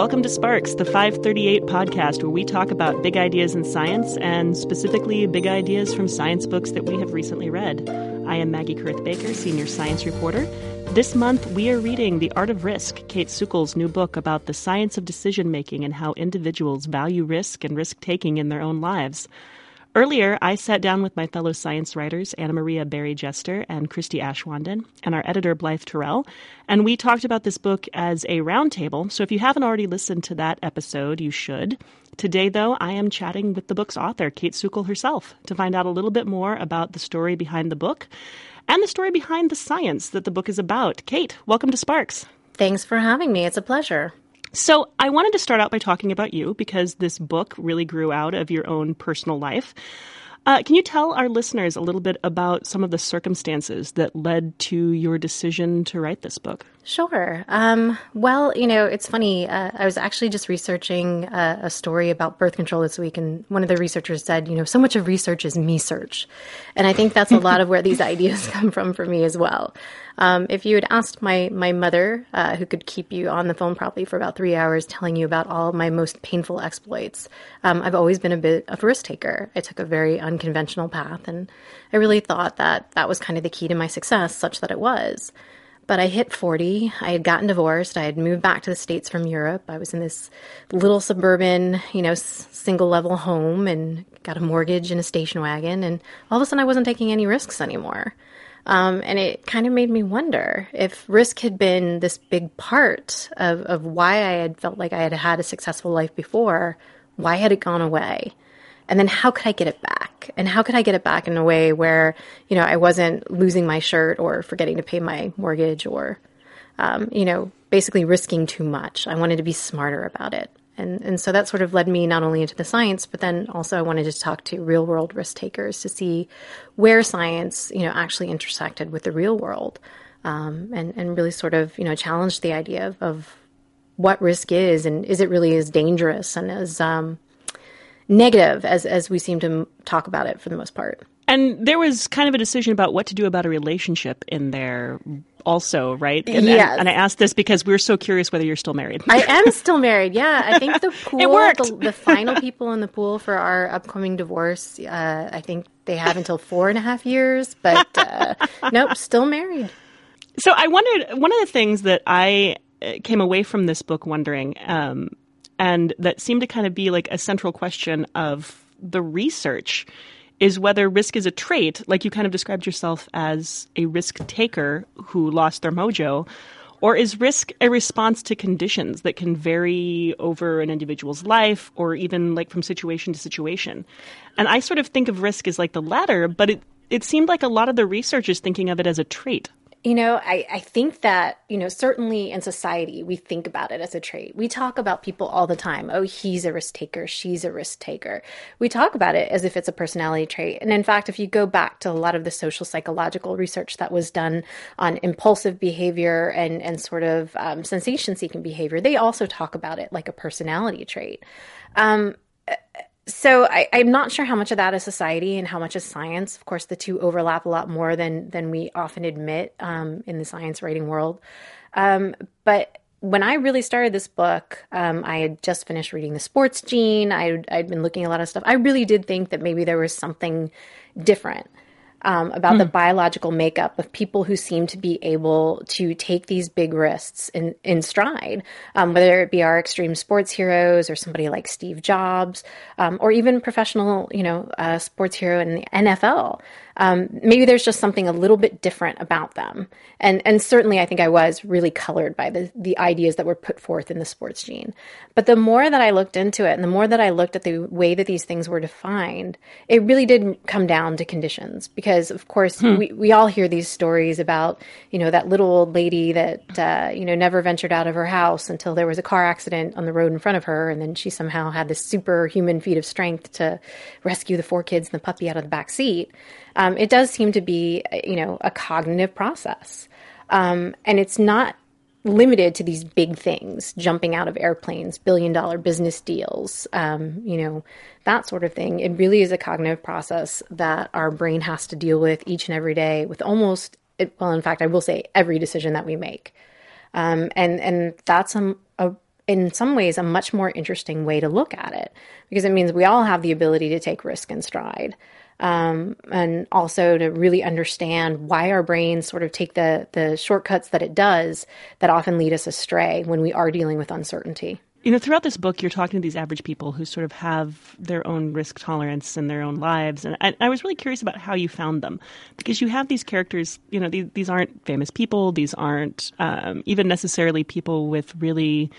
welcome to Sparks, the 538 podcast where we talk about big ideas in science and specifically big ideas from science books that we have recently read. I am Maggie Koerth-Baker, senior science reporter. This month, we are reading The Art of Risk, Kayt Sukel's new book about the science of decision making and how individuals value risk and risk taking in their own lives. Earlier, I sat down with my fellow science writers, Anna Maria Barry Jester and Christie Aschwanden, and our editor, Blythe Terrell, and we talked about this book as a roundtable. So if you haven't already listened to that episode, you should. Today, though, I am chatting with the book's author, Kayt Sukel herself, to find out a little bit more about the story behind the book and the story behind the science that the book is about. Kayt, welcome to Sparks. Thanks for having me. It's a pleasure. So, I wanted to start out by talking about you because this book really grew out of your own personal life. Uh, can you tell our listeners a little bit about some of the circumstances that led to your decision to write this book? Sure. Um, well, you know, it's funny. Uh, I was actually just researching a, a, story about birth control this week, and one of the researchers said, you know, so much of research is me search. And I think that's a lot of where these ideas come from for me as well. Um, if you had asked my my mother, uh, who could keep you on the phone probably for about three hours, telling you about all my most painful exploits, um, I've always been a bit of a risk taker. I took a very unconventional path, and I really thought that that was kind of the key to my success, such that it was. But I hit 40. I had gotten divorced. I had moved back to the States from Europe. I was in this little suburban, you know, s- single level home and got a mortgage and a station wagon. And all of a sudden, I wasn't taking any risks anymore. Um, and it kind of made me wonder if risk had been this big part of, of why I had felt like I had had a successful life before, why had it gone away? And then how could I get it back? And how could I get it back in a way where, you know, I wasn't losing my shirt or forgetting to pay my mortgage or, um, you know, basically risking too much. I wanted to be smarter about it. And, and so that sort of led me not only into the science, but then also I wanted to talk to real world risk takers to see where science, you know, actually intersected with the real world, um, and and really sort of you know challenge the idea of, of, what risk is and is it really as dangerous and as um, negative as as we seem to talk about it for the most part. And there was kind of a decision about what to do about a relationship in there also, right? And, yes. and, and I asked this because we are so curious whether you're still married. I am still married. Yeah, I think the pool, it worked. The, the final people in the pool for our upcoming divorce, uh, I think they have until four and a half years, but uh, nope, still married. So I wondered one of the things that I uh, came away from this book wondering, um, and that seemed to kind of be like a central question of the research is whether risk is a trait, like you kind of described yourself as a risk taker who lost their mojo, or is risk a response to conditions that can vary over an individual's life or even like from situation to situation? And I sort of think of risk as like the latter, but it, it seemed like a lot of the research is thinking of it as a trait. You know, I, I think that, you know, certainly in society, we think about it as a trait. We talk about people all the time. Oh, he's a risk taker. She's a risk taker. We talk about it as if it's a personality trait. And in fact, if you go back to a lot of the social psychological research that was done on impulsive behavior and, and sort of um, sensation seeking behavior, they also talk about it like a personality trait. Um, so I, am not sure how much of that is society and how much is science. Of course, the two overlap a lot more than than we often admit um, in the science writing world. Um, but when I really started this book, um, I had just finished reading The Sports Gene. I, I'd been looking at a lot of stuff. I really did think that maybe there was something different um, about mm. the hmm. biological makeup of people who seem to be able to take these big risks in, in stride, um, whether it be our extreme sports heroes or somebody like Steve Jobs, um, or even professional, you know, uh, sports hero in the NFL um, maybe there's just something a little bit different about them. And and certainly I think I was really colored by the the ideas that were put forth in the sports gene. But the more that I looked into it and the more that I looked at the way that these things were defined, it really did come down to conditions. Because of course hmm. we, we all hear these stories about, you know, that little old lady that uh, you know never ventured out of her house until there was a car accident on the road in front of her and then she somehow had this superhuman feat of strength to rescue the four kids and the puppy out of the back seat um, it does seem to be, you know, a cognitive process. Um, and it's not limited to these big things, jumping out of airplanes, billion dollar business deals, um, you know, that sort of thing. It really is a cognitive process that our brain has to deal with each and every day with almost, well, in fact, I will say every decision that we make. Um, and, and that's a, a in some ways a much more interesting way to look at it because it means we all have the ability to take risk and stride. Um, and also to really understand why our brains sort of take the the shortcuts that it does that often lead us astray when we are dealing with uncertainty. You know, throughout this book, you're talking to these average people who sort of have their own risk tolerance in their own lives. And I, I was really curious about how you found them because you have these characters, you know, these, these aren't famous people, these aren't um, even necessarily people with really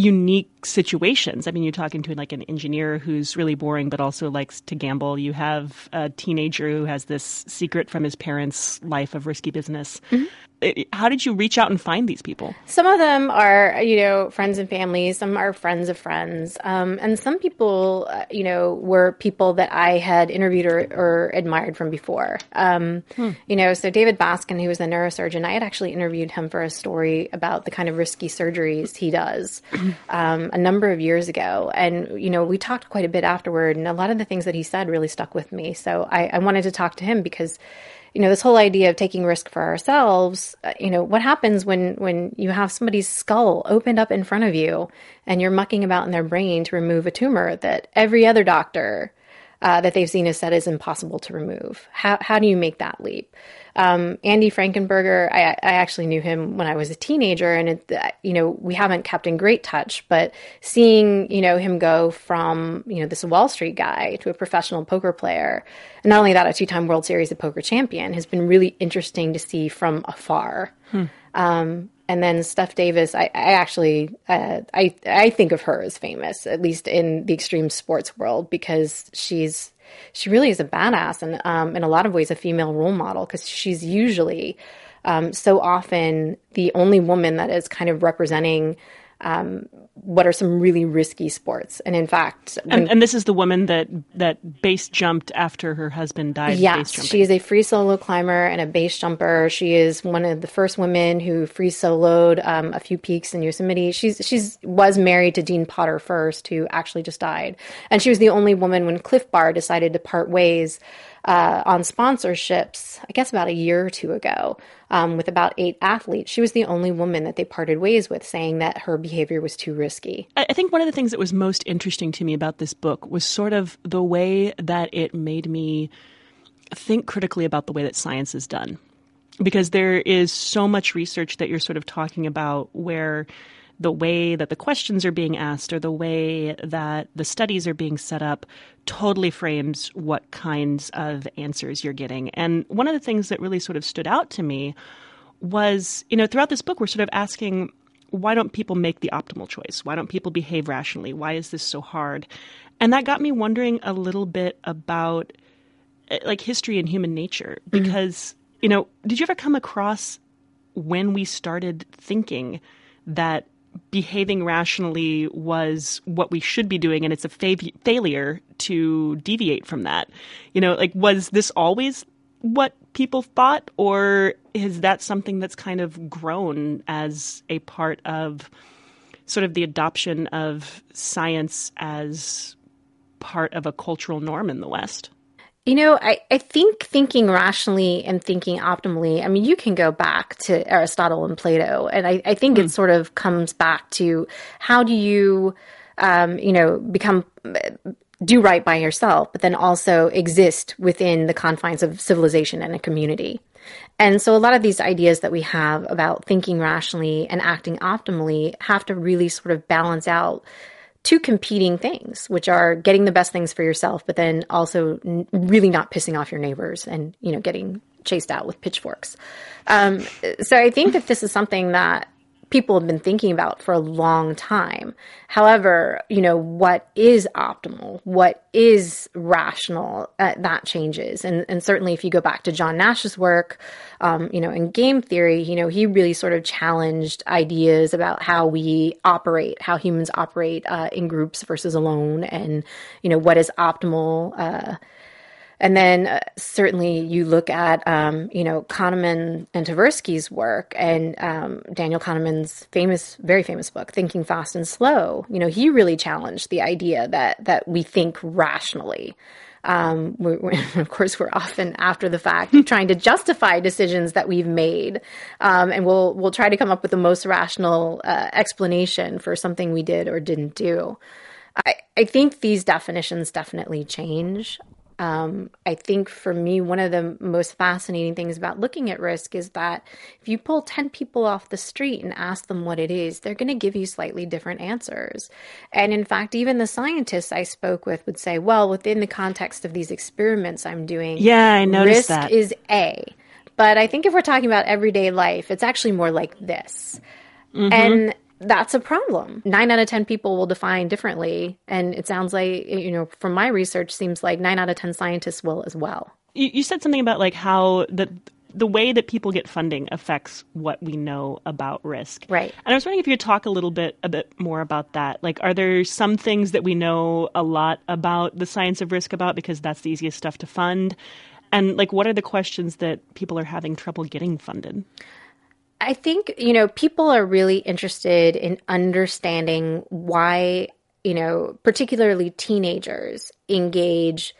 unique situations. I mean, you're talking to like an engineer who's really boring but also likes to gamble. You have a teenager who has this secret from his parents' life of risky business. Mm-hmm how did you reach out and find these people? Some of them are, you know, friends and family. Some are friends of friends. Um, and some people, uh, you know, were people that I had interviewed or, or admired from before. Um, hmm. You know, so David Baskin, who was a neurosurgeon, I had actually interviewed him for a story about the kind of risky surgeries he does um, a number of years ago. And, you know, we talked quite a bit afterward. And a lot of the things that he said really stuck with me. So I, I wanted to talk to him because you know this whole idea of taking risk for ourselves uh, you know what happens when when you have somebody's skull opened up in front of you and you're mucking about in their brain to remove a tumor that every other doctor uh, that they've seen has said is impossible to remove how, how do you make that leap um, Andy Frankenberger, I, I, actually knew him when I was a teenager, and it, you know we haven't kept in great touch. But seeing you know him go from you know this Wall Street guy to a professional poker player, and not only that, a two-time World Series of Poker champion, has been really interesting to see from afar. Hmm. Um, and then Steph Davis, I, I actually uh, I I think of her as famous, at least in the extreme sports world, because she's she really is a badass and um, in a lot of ways a female role model because she's usually um, so often the only woman that is kind of representing um, what are some really risky sports. And in fact, when, and, and, this is the woman that that base jumped after her husband died. Yes, she is a free solo climber and a base jumper. She is one of the first women who free soloed um, a few peaks in Yosemite. She's she's was married to Dean Potter first, who actually just died, and she was the only woman when Clif Bar decided to part ways uh, on sponsorships, I guess about a year or two ago, um, with about eight athletes. She was the only woman that they parted ways with, saying that her behavior was too risky. I think one of the things that was most interesting to me about this book was sort of the way that it made me think critically about the way that science is done. Because there is so much research that you're sort of talking about where the way that the questions are being asked or the way that the studies are being set up totally frames what kinds of answers you're getting. And one of the things that really sort of stood out to me was, you know, throughout this book, we're sort of asking why don't people make the optimal choice? Why don't people behave rationally? Why is this so hard? And that got me wondering a little bit about eh, like history and human nature mm-hmm. because, mm-hmm. you know, did you ever come across when we started thinking that behaving rationally was what we should be doing and it's a fa- failure to deviate from that. You know like was this always what people thought or is that something that's kind of grown as a part of sort of the adoption of science as part of a cultural norm in the west you know, I, I think thinking rationally and thinking optimally, I mean, you can go back to Aristotle and Plato, and I, I think mm. it hmm. sort of comes back to how do you, um, you know, become do right by yourself, but then also exist within the confines of civilization and a community. And so a lot of these ideas that we have about thinking rationally and acting optimally have to really sort of balance out two competing things, which are getting the best things for yourself, but then also n- really not pissing off your neighbors and, you know, getting chased out with pitchforks. Um, so I think that this is something that people have been thinking about for a long time. However, you know, what is optimal, what is rational, uh, that changes. And, and certainly if you go back to John Nash's work, um, you know, in game theory, you know, he really sort of challenged ideas about how we operate, how humans operate uh, in groups versus alone, and, you know, what is optimal. Uh, and then uh, certainly you look at, um, you know, Kahneman and Tversky's work and um, Daniel Kahneman's famous, very famous book, Thinking Fast and Slow. You know, he really challenged the idea that that we think rationally. Um, we're, we're, of course, we're often after the fact trying to justify decisions that we've made, um, and we'll we'll try to come up with the most rational uh, explanation for something we did or didn't do. I, I think these definitions definitely change. Um, I think for me, one of the most fascinating things about looking at risk is that if you pull 10 people off the street and ask them what it is, they're going to give you slightly different answers. And in fact, even the scientists I spoke with would say, well, within the context of these experiments I'm doing, yeah, I noticed risk that. is A. But I think if we're talking about everyday life, it's actually more like this. Mm-hmm. And that's a problem. Nine out of 10 people will define differently. And it sounds like, you know, from my research, seems like nine out of 10 scientists will as well. You, you said something about like how the, the way that people get funding affects what we know about risk. Right. And I was wondering if you could talk a little bit a bit more about that. Like are there some things that we know a lot about the science of risk about because that's the easiest stuff to fund? And like what are the questions that people are having trouble getting funded? I think, you know, people are really interested in understanding why, you know, particularly teenagers engage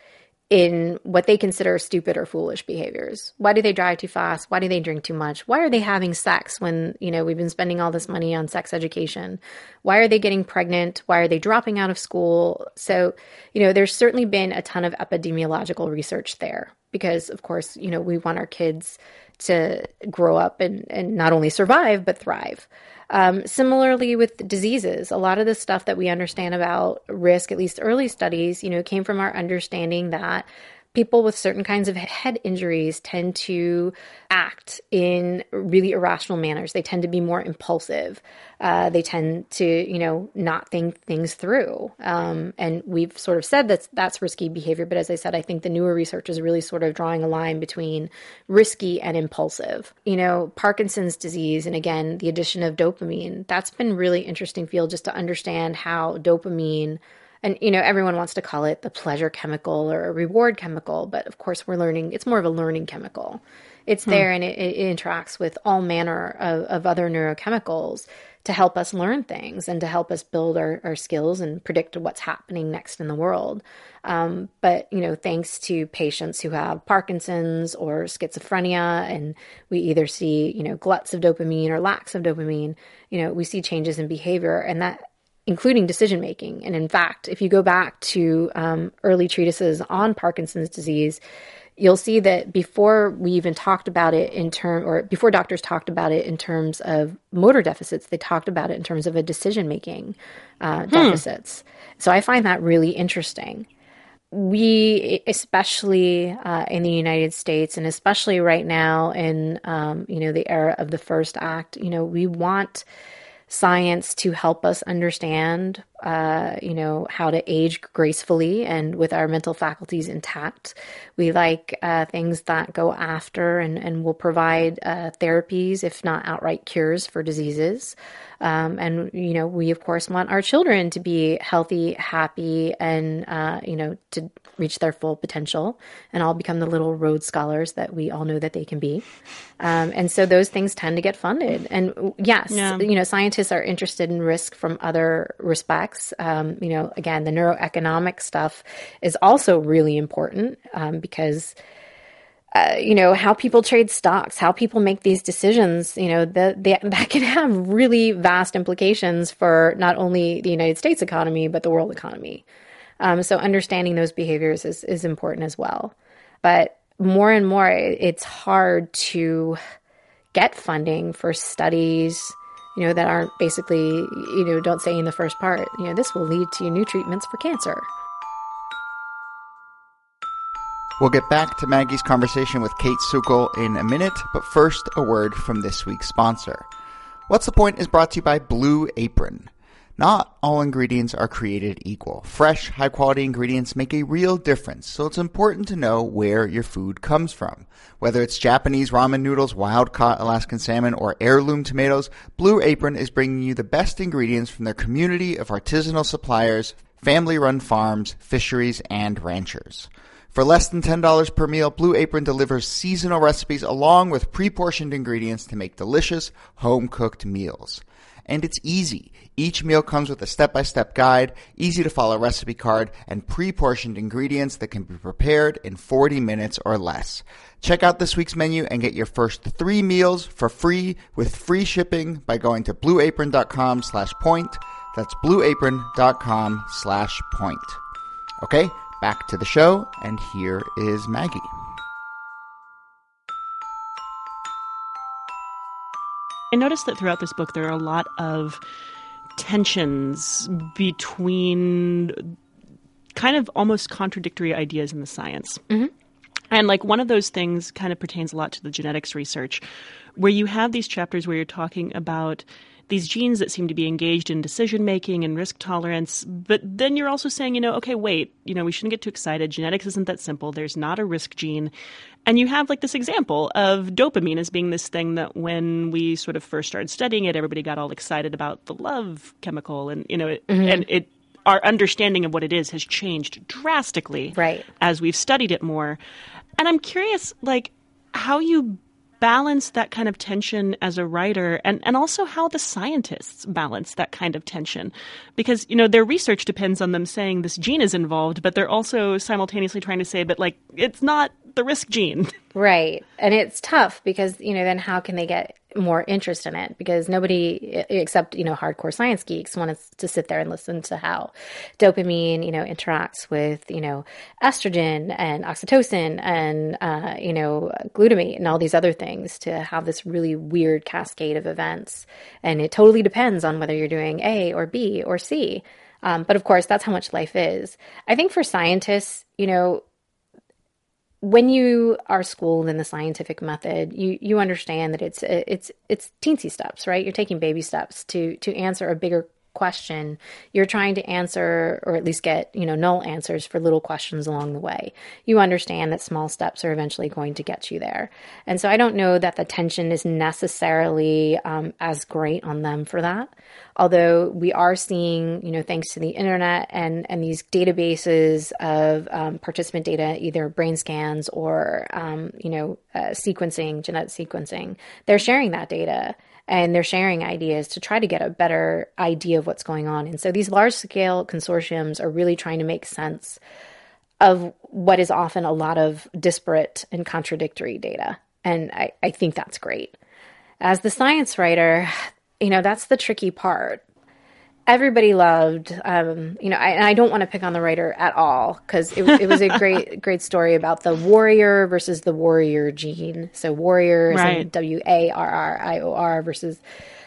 in what they consider stupid or foolish behaviors. Why do they drive too fast? Why do they drink too much? Why are they having sex when, you know, we've been spending all this money on sex education? Why are they getting pregnant? Why are they dropping out of school? So, you know, there's certainly been a ton of epidemiological research there because of course, you know, we want our kids to grow up and, and not only survive, but thrive. Um, similarly with diseases, a lot of the stuff that we understand about risk, at least early studies, you know, came from our understanding that people with certain kinds of head injuries tend to act in really irrational manners. They tend to be more impulsive. Uh, they tend to, you know, not think things through. Um, and we've sort of said that that's risky behavior. But as I said, I think the newer research is really sort of drawing a line between risky and impulsive. You know, Parkinson's disease, and again, the addition of dopamine, that's been really interesting field just to understand how dopamine and you know everyone wants to call it the pleasure chemical or a reward chemical but of course we're learning it's more of a learning chemical it's hmm. there and it, it, interacts with all manner of, of, other neurochemicals to help us learn things and to help us build our, our skills and predict what's happening next in the world um, but you know thanks to patients who have parkinson's or schizophrenia and we either see you know gluts of dopamine or lacks of dopamine you know we see changes in behavior and that including decision making. And in fact, if you go back to um, early treatises on Parkinson's disease, you'll see that before we even talked about it in term or before doctors talked about it in terms of motor deficits, they talked about it in terms of a decision making uh, hmm. deficits. So I find that really interesting. We, especially uh, in the United States, and especially right now in um, you know the era of the First Act, you know we want science to help us understand, uh, you know, how to age gracefully and with our mental faculties intact. We like uh, things that go after and, and will provide uh, therapies, if not outright cures for diseases. Um, and, you know, we of course want our children to be healthy, happy, and, uh, you know, to reach their full potential and all become the little Rhodes scholars that we all know that they can be. Um, and so those things tend to get funded. And yes, yeah. you know, scientists are interested in risk from other respects. Um, you know, again, the neuroeconomic stuff is also really important um, because uh, you know how people trade stocks, how people make these decisions. You know that that can have really vast implications for not only the United States economy but the world economy. Um, so understanding those behaviors is is important as well. But more and more, it's hard to get funding for studies you know that aren't basically you know don't say in the first part you know this will lead to new treatments for cancer We'll get back to Maggie's conversation with Kayt Sukel in a minute, but first, a word from this week's sponsor. What's the Point is brought to you by Blue Apron. Not all ingredients are created equal. Fresh, high quality ingredients make a real difference, so it's important to know where your food comes from. Whether it's Japanese ramen noodles, wild caught Alaskan salmon, or heirloom tomatoes, Blue Apron is bringing you the best ingredients from their community of artisanal suppliers, family run farms, fisheries, and ranchers. For less than $10 per meal, Blue Apron delivers seasonal recipes along with pre-portioned ingredients to make delicious home-cooked meals. And it's easy. Each meal comes with a step-by-step guide, easy to follow recipe card, and pre-portioned ingredients that can be prepared in 40 minutes or less. Check out this week's menu and get your first three meals for free with free shipping by going to blueapron.com slash point. That's blueapron.com slash point. Okay, back to the show, and here is Maggie. I noticed that throughout this book there are a lot of tensions between kind of almost contradictory ideas in the science. Mm-hmm. And like one of those things kind of pertains a lot to the genetics research, where you have these chapters where you're talking about these genes that seem to be engaged in decision making and risk tolerance. But then you're also saying, you know, okay, wait, you know, we shouldn't get too excited. Genetics isn't that simple. There's not a risk gene. And you have like this example of dopamine as being this thing that when we sort of first started studying it, everybody got all excited about the love chemical and, you know, it, Mm-hmm. and it, our understanding of what it is has changed drastically Right. as we've studied it more. And I'm curious, like, how you balance that kind of tension as a writer and, and also how the scientists balance that kind of tension. Because, you know, their research depends on them saying this gene is involved, but they're also simultaneously trying to say, but like, it's not the risk gene. Right. And it's tough because, you know, then how can they get more interest in it? Because nobody except, you know, hardcore science geeks want to sit there and listen to how dopamine, you know, interacts with, you know, estrogen and oxytocin and, uh, you know, glutamate and all these other things to have this really weird cascade of events. And it totally depends on whether you're doing A or B or C. Um, but of course, that's how much life is. I think for scientists, you know, when you are schooled in the scientific method, you you understand that it's it's it's teensy steps, right? You're taking baby steps to to answer a bigger question. You're trying to answer or at least get, you know, null answers for little questions along the way. You understand that small steps are eventually going to get you there. And so I don't know that the tension is necessarily um, as great on them for that. Although we are seeing, you know, thanks to the internet and, and these databases of um, participant data, either brain scans or, um, you know, uh, sequencing, genetic sequencing, they're sharing that data and they're sharing ideas to try to get a better idea of what's going on. And so these large scale consortiums are really trying to make sense of what is often a lot of disparate and contradictory data. And I, I think that's great. As the science writer, you know, that's the tricky part. Everybody loved, um, you know, I, and I don't want to pick on the writer at all because it, it was a great, great story about the warrior versus the warrior gene. So warrior is Right. W A R R I O R versus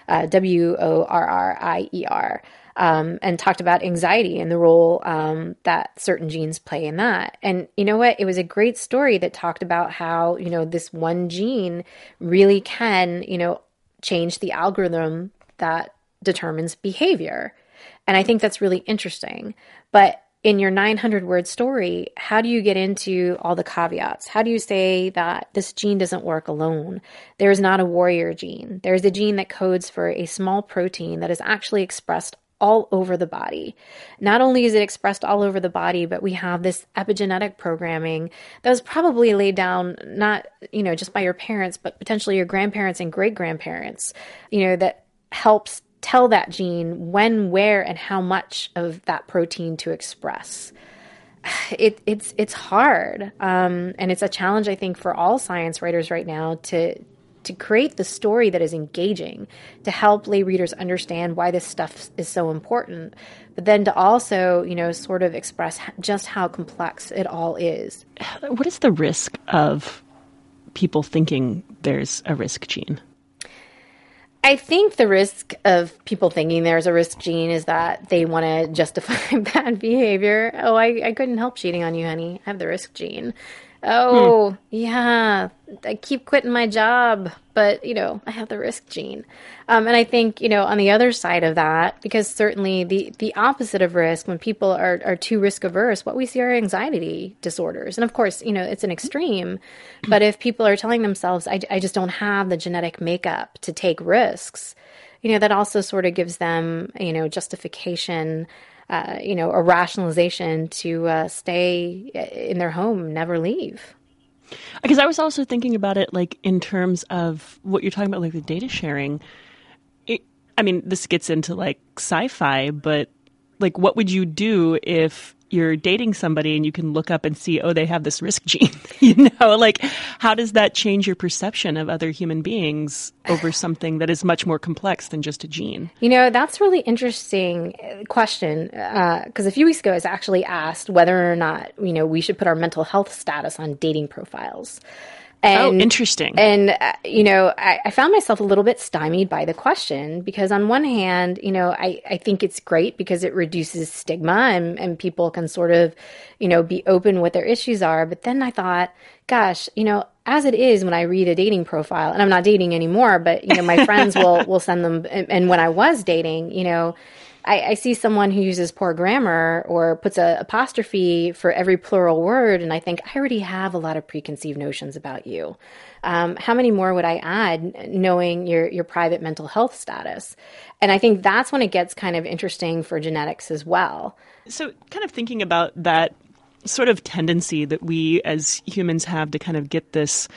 uh, W O R R I E R, um, and talked about anxiety and the role um, that certain genes play in that. And you know what? It was a great story that talked about how you know this one gene really can you know change the algorithm that determines behavior. And I think that's really interesting. But in your 900 word story, how do you get into all the caveats? How do you say that this gene doesn't work alone? There is not a warrior gene. There is a gene that codes for a small protein that is actually expressed all over the body. Not only is it expressed all over the body, but we have this epigenetic programming that was probably laid down not, you know, just by your parents, but potentially your grandparents and great grandparents, you know, that helps tell that gene when, where, and how much of that protein to express. It, it's it's hard, um, and it's a challenge I think for all science writers right now to to create the story that is engaging, to help lay readers understand why this stuff is so important, but then to also you know sort of express just how complex it all is. What is the risk of people thinking there's a risk gene? I think the risk of people thinking there's a risk gene is that they want to justify bad behavior. Oh, I, I couldn't help cheating on you, honey. I have the risk gene. Oh, yeah, I keep quitting my job, but you know, I have the risk gene. Um, and I think, you know, on the other side of that, because certainly the, the opposite of risk, when people are, are too risk averse, what we see are anxiety disorders. And of course, you know, it's an extreme, but if people are telling themselves, I, I just don't have the genetic makeup to take risks, you know, that also sort of gives them, you know, justification uh, you know, a rationalization to uh, stay in their home, never leave. Because I was also thinking about it, like in terms of what you're talking about, like the data sharing. It, I mean, this gets into like sci-fi, but like, what would you do if you're dating somebody and you can look up and see, oh, they have this risk gene? you know, like, how does that change your perception of other human beings over something that is much more complex than just a gene? You know, that's really interesting uh, question because uh, a few weeks ago I was actually asked whether or not you know we should put our mental health status on dating profiles. Oh, and, oh, interesting. And, uh, you know, I, I, found myself a little bit stymied by the question because, on one hand, you know, I, I think it's great because it reduces stigma and, and people can sort of, you know, be open what their issues are. But then I thought, gosh, you know, as it is when I read a dating profile, and I'm not dating anymore, but, you know, my friends will, will send them. And, and when I was dating, you know, I, I, see someone who uses poor grammar or puts a apostrophe for every plural word, and I think I already have a lot of preconceived notions about you. Um, how many more would I add, knowing your your private mental health status? And I think that's when it gets kind of interesting for genetics as well. So, kind of thinking about that sort of tendency that we as humans have to kind of get this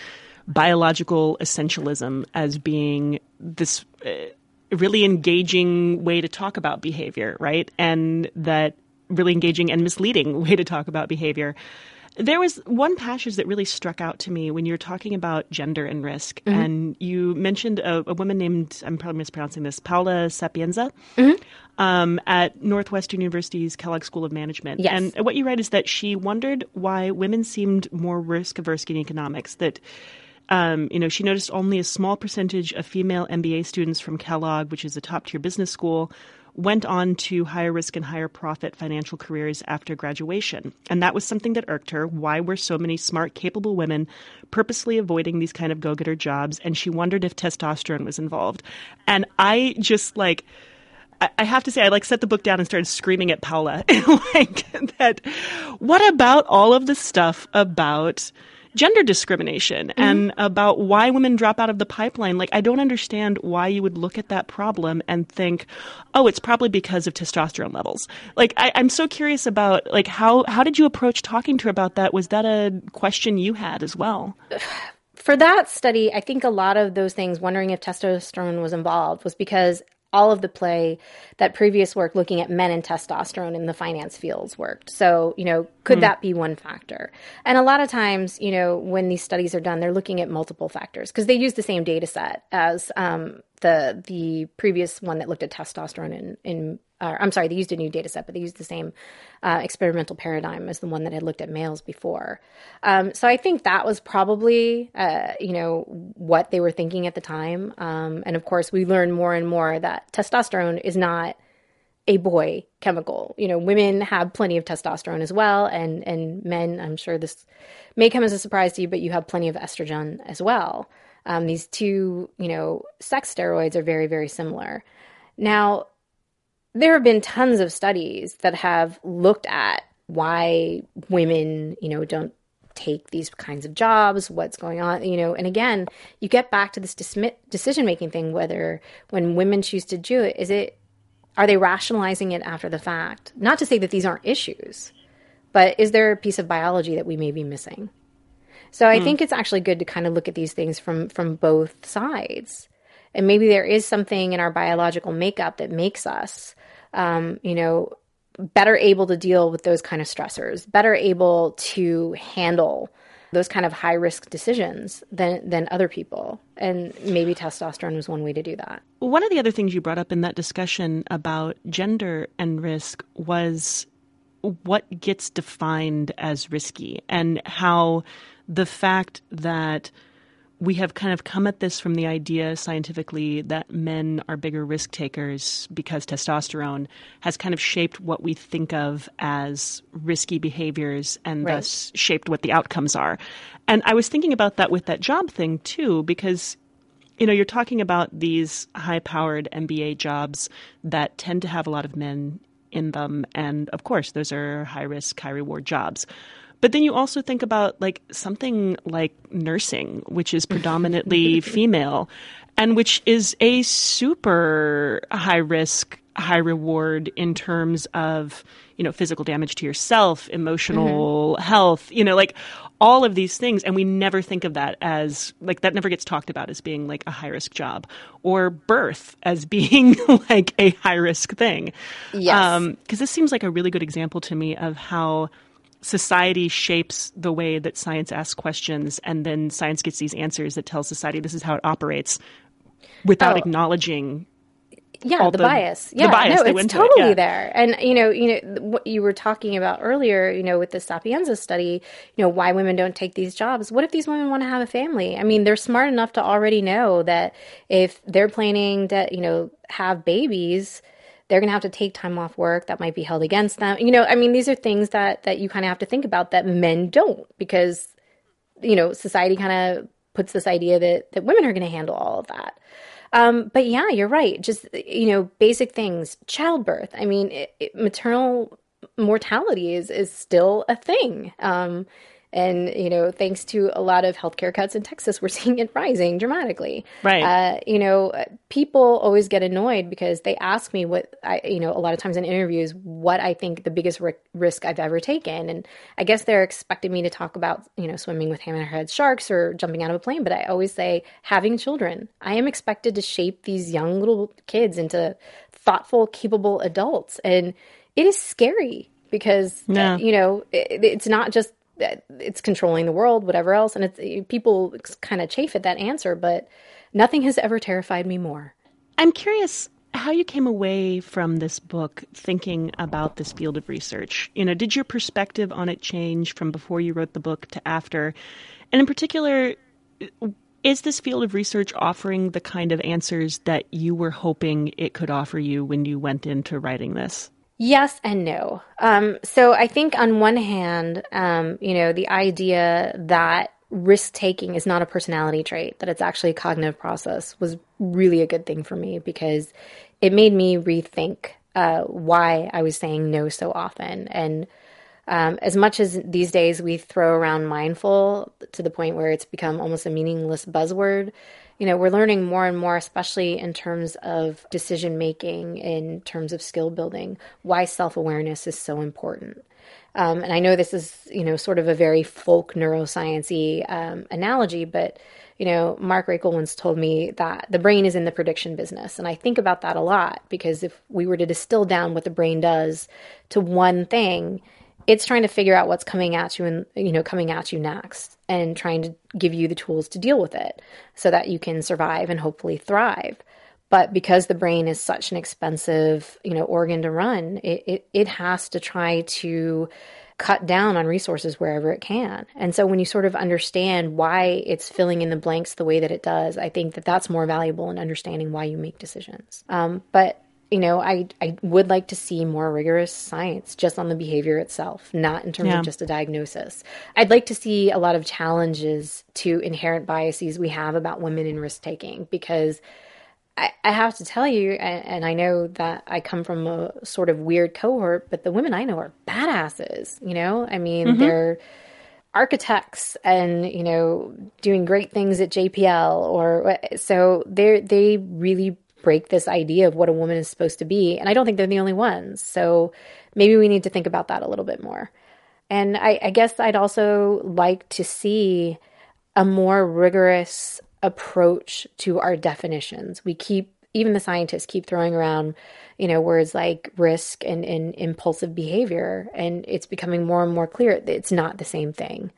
biological essentialism as being this. Uh, really engaging way to talk about behavior, right? And that really engaging and misleading way to talk about behavior. There was one passage that really struck out to me when you were talking about gender and risk. Mm-hmm. And you mentioned a, a, woman named, I'm probably mispronouncing this, Paula Sapienza mm-hmm. um, at Northwestern University's Kellogg School of Management. Yes. And what you write is that she wondered why women seemed more risk averse in economics, that um, you know, she noticed only a small percentage of female MBA students from Kellogg, which is a top tier business school, went on to higher risk and higher profit financial careers after graduation. And that was something that irked her. Why were so many smart, capable women purposely avoiding these kind of go getter jobs? And she wondered if testosterone was involved. And I just like, I have to say, I like set the book down and started screaming at Paula, like that. What about all of the stuff about gender discrimination mm-hmm. and about why women drop out of the pipeline. Like, I don't understand why you would look at that problem and think, oh, it's probably because of testosterone levels. Like, I, I'm so curious about, like, how, how did you approach talking to her about that? Was that a question you had as well? For that study, I think a lot of those things, wondering if testosterone was involved, was because all of the play that previous work looking at men and testosterone in the finance fields worked. So, you know, could mm. that be one factor? And a lot of times, you know, when these studies are done, they're looking at multiple factors because they use the same data set as um, the the previous one that looked at testosterone in, in uh, I'm sorry, they used a new data set, but they used the same uh, experimental paradigm as the one that had looked at males before. Um, so I think that was probably, uh, you know, what they were thinking at the time. Um, and of course, we learn more and more that testosterone is not a boy chemical. You know, women have plenty of testosterone as well, and and men. I'm sure this may come as a surprise to you, but you have plenty of estrogen as well. Um, these two, you know, sex steroids are very very similar. Now, there have been tons of studies that have looked at why women, you know, don't take these kinds of jobs, what's going on, you know, and again, you get back to this decision making thing whether when women choose to do it, is it are they rationalizing it after the fact? Not to say that these aren't issues, but is there a piece of biology that we may be missing? So I mm. think it's actually good to kind of look at these things from from both sides. And maybe there is something in our biological makeup that makes us um, you know, better able to deal with those kind of stressors, better able to handle those kind of high risk decisions than than other people. And maybe testosterone was one way to do that. One of the other things you brought up in that discussion about gender and risk was what gets defined as risky and how the fact that we have kind of come at this from the idea scientifically that men are bigger risk takers because testosterone has kind of shaped what we think of as risky behaviors and right. thus shaped what the outcomes are. And I was thinking about that with that job thing too, because you know, you're talking about these high powered MBA jobs that tend to have a lot of men in them. And of course, those are high risk, high reward jobs. But then you also think about like something like nursing, which is predominantly female and which is a super high risk, high reward in terms of, you know, physical damage to yourself, emotional mm-hmm. health, you know, like all of these things and we never think of that as like that never gets talked about as being like a high risk job or birth as being like a high risk thing Yes. because this seems like a really good example to me of how society shapes the way that science asks questions and then science gets these answers that tell society this is how it operates without Oh. acknowledging yeah the, the- bias the yeah bias no it's into it, totally yeah. there and you know you know what you were talking about earlier you know with the sapienza study you know why women don't take these jobs what if these women want to have a family i mean they're smart enough to already know that if they're planning to you know have babies they're going to have to take time off work that might be held against them you know i mean these are things that that you kind of have to think about that men don't because you know society kind of puts this idea that that women are going to handle all of that um, but yeah, you're right. Just you know, basic things. Childbirth. I mean, it, it, maternal mortality is is still a thing. Um, and you know, thanks to a lot of healthcare cuts in Texas, we're seeing it rising dramatically. Right. Uh, you know, people always get annoyed because they ask me what I, you know, a lot of times in interviews, what I think the biggest ri- risk I've ever taken, and I guess they're expecting me to talk about, you know, swimming with hammerhead sharks or jumping out of a plane. But I always say having children. I am expected to shape these young little kids into thoughtful, capable adults, and it is scary because uh, you know it, it's not just it's controlling the world, whatever else, and it's people kind of chafe at that answer, but nothing has ever terrified me more. I'm curious how you came away from this book thinking about this field of research. You know, did your perspective on it change from before you wrote the book to after? And in particular, is this field of research offering the kind of answers that you were hoping it could offer you when you went into writing this? Yes and no. Um, so I think on one hand, um, you know, the idea that risk taking is not a personality trait, that it's actually a cognitive process was really a good thing for me because it made me rethink uh, why I was saying no so often. And um, as much as these days we throw around mindful to the point where it's become almost a meaningless buzzword, you know, we're learning more and more, especially in terms of decision making, in terms of skill building, why self awareness is so important. Um, and I know this is, you know, sort of a very folk neurosciency um, analogy, but you know, Mark Rakel once told me that the brain is in the prediction business, and I think about that a lot because if we were to distill down what the brain does to one thing, it's trying to figure out what's coming at you and you know coming at you next and trying to give you the tools to deal with it so that you can survive and hopefully thrive. But because the brain is such an expensive you know organ to run it, it, it has to try to cut down on resources wherever it can. And so when you sort of understand why it's filling in the blanks the way that it does i think that that's more valuable in understanding why you make decisions. Um, but you know, I, I would like to see more rigorous science just on the behavior itself, not in terms Yeah. of just a diagnosis. I'd like to see a lot of challenges to inherent biases we have about women in risk taking because I, I have to tell you, and, and I know that I come from a sort of weird cohort, but the women I know are badasses. You know, I mean, mm-hmm. they're architects and you know doing great things at JPL or so they they really break this idea of what a woman is supposed to be and I don't think they're the only ones. So maybe we need to think about that a little bit more. And I, I guess I'd also like to see a more rigorous approach to our definitions. We keep even the scientists keep throwing around you know words like risk and, and impulsive behavior and it's becoming more and more clear that it's not the same thing.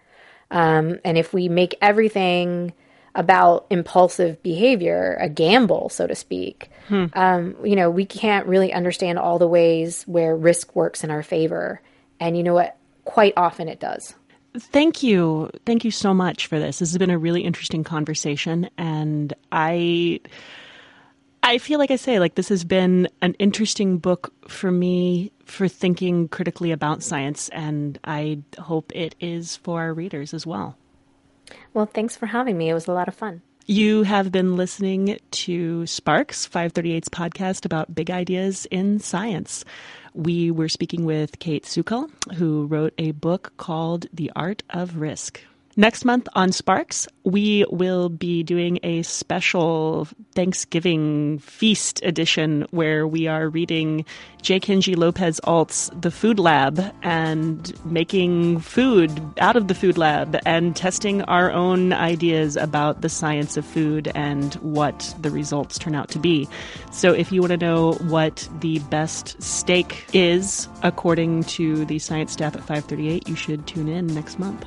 Um, and if we make everything about impulsive behavior a gamble so to speak. Um, you know we can't really understand all the ways where risk works in our favor. And you know what? Quite often it does. Thank you. Thank you so much for this. This has been a really interesting conversation. And I I feel like I say like this has been an interesting book for me for thinking critically about science. And I hope it is for our readers as well. Well thanks for having me it was a lot of fun You have been listening to Sparks 538's podcast about big ideas in science. We were speaking with Kayt Sukel, who wrote a book called The Art of Risk. Next month on Sparks, we will be doing a special Thanksgiving feast edition where we are reading J. Kenji Lopez Alt's The Food Lab and making food out of the food lab and testing our own ideas about the science of food and what the results turn out to be. So if you want to know what the best steak is according to the science staff at 538, you should tune in next month.